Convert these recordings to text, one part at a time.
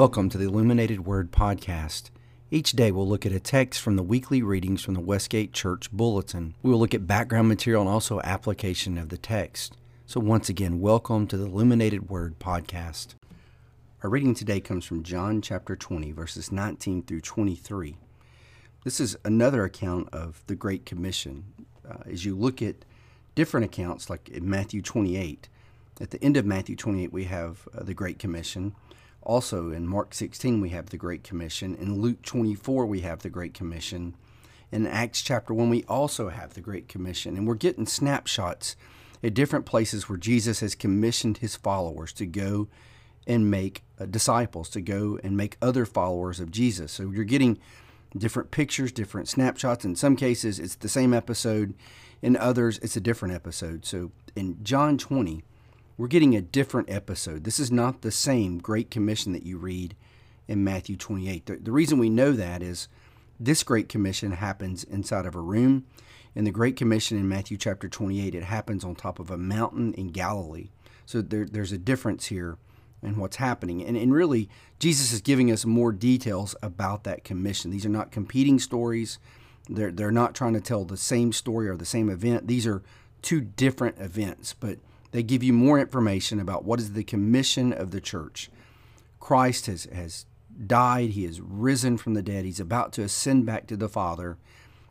Welcome to the Illuminated Word Podcast. Each day we'll look at a text from the weekly readings from the Westgate Church Bulletin. We will look at background material and also application of the text. So, once again, welcome to the Illuminated Word Podcast. Our reading today comes from John chapter 20, verses 19 through 23. This is another account of the Great Commission. Uh, as you look at different accounts, like in Matthew 28, at the end of Matthew 28, we have uh, the Great Commission. Also, in Mark 16, we have the Great Commission. In Luke 24, we have the Great Commission. In Acts chapter 1, we also have the Great Commission. And we're getting snapshots at different places where Jesus has commissioned his followers to go and make uh, disciples, to go and make other followers of Jesus. So you're getting different pictures, different snapshots. In some cases, it's the same episode. In others, it's a different episode. So in John 20, we're getting a different episode. This is not the same Great Commission that you read in Matthew 28. The, the, reason we know that is this Great Commission happens inside of a room. In the Great Commission in Matthew chapter 28, it happens on top of a mountain in Galilee. So there, there's a difference here in what's happening. And, and really, Jesus is giving us more details about that commission. These are not competing stories. They're, they're not trying to tell the same story or the same event. These are two different events, but they give you more information about what is the commission of the church. Christ has, has died, he has risen from the dead, he's about to ascend back to the Father.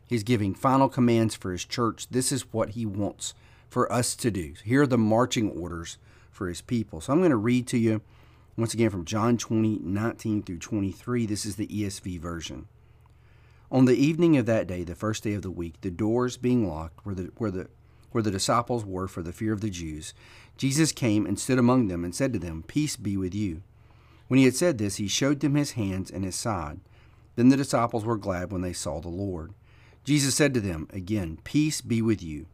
He's giving final commands for his church. This is what he wants for us to do. Here are the marching orders for his people. So I'm going to read to you once again from John 20, 19 through 23. This is the ESV version. On the evening of that day, the first day of the week, the doors being locked where the, where the where the disciples were for the fear of the Jews, Jesus came and stood among them and said to them, Peace be with you. When he had said this, he showed them his hands and his side. Then the disciples were glad when they saw the Lord. Jesus said to them again, Peace be with you.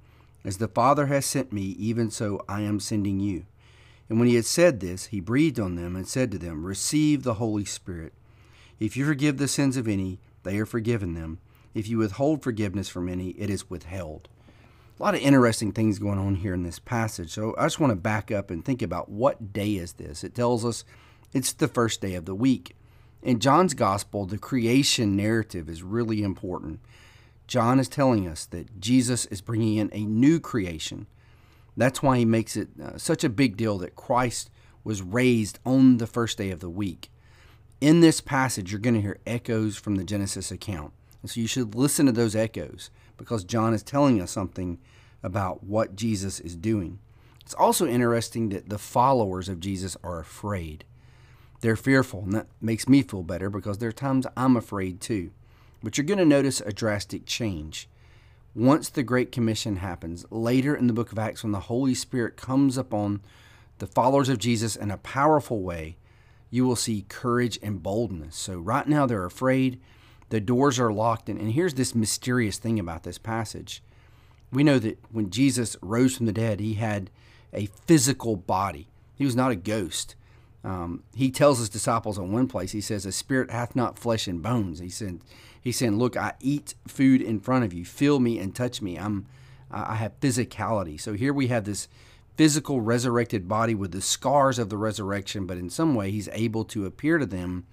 As the Father has sent me, even so I am sending you. And when he had said this, he breathed on them and said to them, Receive the Holy Spirit. If you forgive the sins of any, they are forgiven them. If you withhold forgiveness from any, it is withheld a lot of interesting things going on here in this passage. So I just want to back up and think about what day is this? It tells us it's the first day of the week. In John's gospel, the creation narrative is really important. John is telling us that Jesus is bringing in a new creation. That's why he makes it uh, such a big deal that Christ was raised on the first day of the week. In this passage, you're going to hear echoes from the Genesis account. And so you should listen to those echoes because John is telling us something about what Jesus is doing. It's also interesting that the followers of Jesus are afraid. They're fearful, and that makes me feel better because there are times I'm afraid too. But you're going to notice a drastic change. Once the Great Commission happens, later in the book of Acts, when the Holy Spirit comes upon the followers of Jesus in a powerful way, you will see courage and boldness. So, right now, they're afraid. The doors are locked. And, and here's this mysterious thing about this passage. We know that when Jesus rose from the dead, he had a physical body. He was not a ghost. Um, he tells his disciples in one place, he says, A spirit hath not flesh and bones. He said, He's saying, Look, I eat food in front of you. Feel me and touch me. I'm I have physicality. So here we have this physical resurrected body with the scars of the resurrection, but in some way he's able to appear to them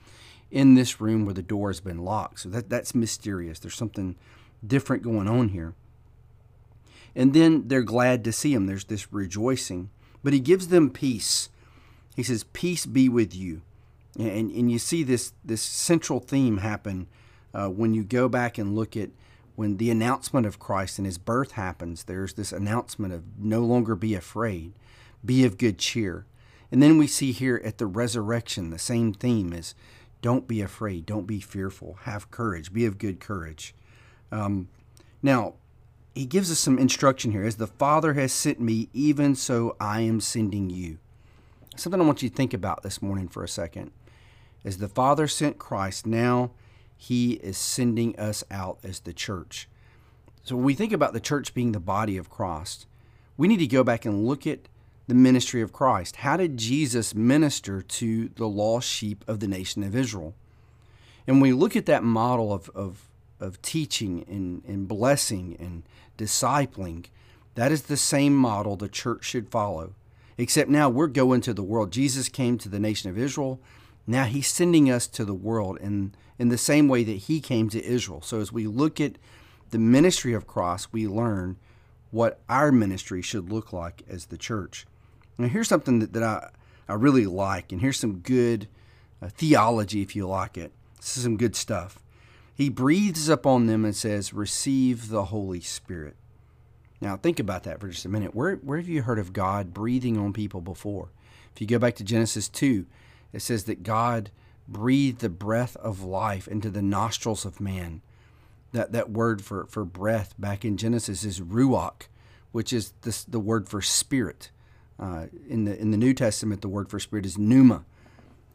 in this room where the door has been locked. So that, that's mysterious. There's something different going on here. And then they're glad to see him. There's this rejoicing. But he gives them peace. He says, Peace be with you. And, and you see this, this central theme happen uh, when you go back and look at when the announcement of Christ and his birth happens. There's this announcement of no longer be afraid, be of good cheer. And then we see here at the resurrection the same theme is don't be afraid. Don't be fearful. Have courage. Be of good courage. Um, now, he gives us some instruction here. As the Father has sent me, even so I am sending you. Something I want you to think about this morning for a second. As the Father sent Christ, now he is sending us out as the church. So when we think about the church being the body of Christ, we need to go back and look at the ministry of Christ. How did Jesus minister to the lost sheep of the nation of Israel? And when we look at that model of, of, of teaching and, and blessing and discipling, that is the same model the church should follow. Except now we're going to the world. Jesus came to the nation of Israel. Now he's sending us to the world in, in the same way that he came to Israel. So as we look at the ministry of Christ, we learn what our ministry should look like as the church. Now, here's something that, that I, I really like, and here's some good uh, theology, if you like it. This is some good stuff. He breathes upon them and says, Receive the Holy Spirit. Now, think about that for just a minute. Where, where have you heard of God breathing on people before? If you go back to Genesis 2, it says that God breathed the breath of life into the nostrils of man. That, that word for, for breath back in Genesis is ruach, which is this, the word for spirit. Uh, in the in the New Testament, the word for spirit is pneuma.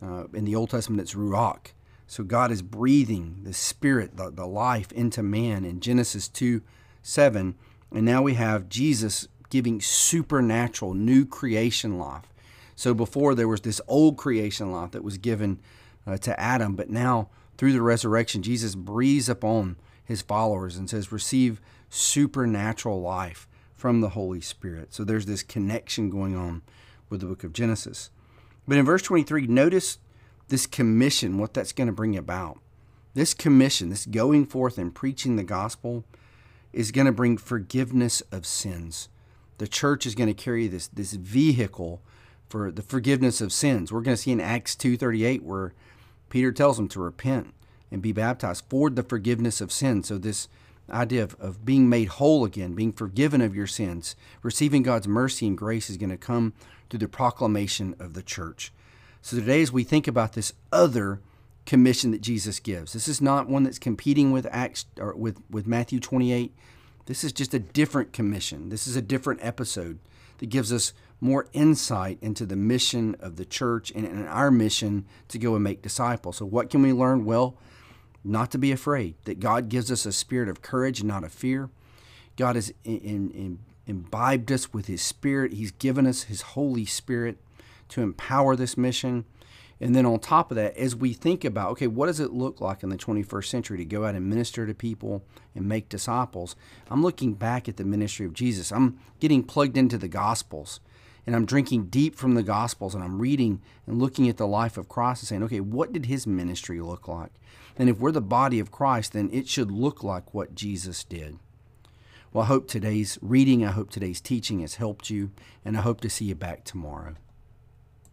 Uh, in the Old Testament, it's ruach. So God is breathing the spirit, the, the life into man in Genesis 2 7. And now we have Jesus giving supernatural new creation life. So before there was this old creation life that was given uh, to Adam, but now through the resurrection, Jesus breathes upon his followers and says, Receive supernatural life from the Holy Spirit. So there's this connection going on with the book of Genesis. But in verse 23, notice this commission, what that's going to bring about. This commission, this going forth and preaching the gospel, is going to bring forgiveness of sins. The church is going to carry this, this vehicle for the forgiveness of sins. We're going to see in Acts 2.38 where Peter tells them to repent and be baptized for the forgiveness of sins. So this idea of, of being made whole again, being forgiven of your sins, receiving God's mercy and grace is going to come through the proclamation of the church. So today, as we think about this other commission that Jesus gives, this is not one that's competing with Acts or with, with Matthew 28. This is just a different commission. This is a different episode that gives us more insight into the mission of the church and, and our mission to go and make disciples. So, what can we learn? Well, not to be afraid, that God gives us a spirit of courage not of fear. God has in, in, imbibed us with His Spirit, He's given us His Holy Spirit to empower this mission. And then on top of that, as we think about, okay, what does it look like in the 21st century to go out and minister to people and make disciples? I'm looking back at the ministry of Jesus. I'm getting plugged into the Gospels and I'm drinking deep from the Gospels and I'm reading and looking at the life of Christ and saying, okay, what did his ministry look like? And if we're the body of Christ, then it should look like what Jesus did. Well, I hope today's reading, I hope today's teaching has helped you, and I hope to see you back tomorrow.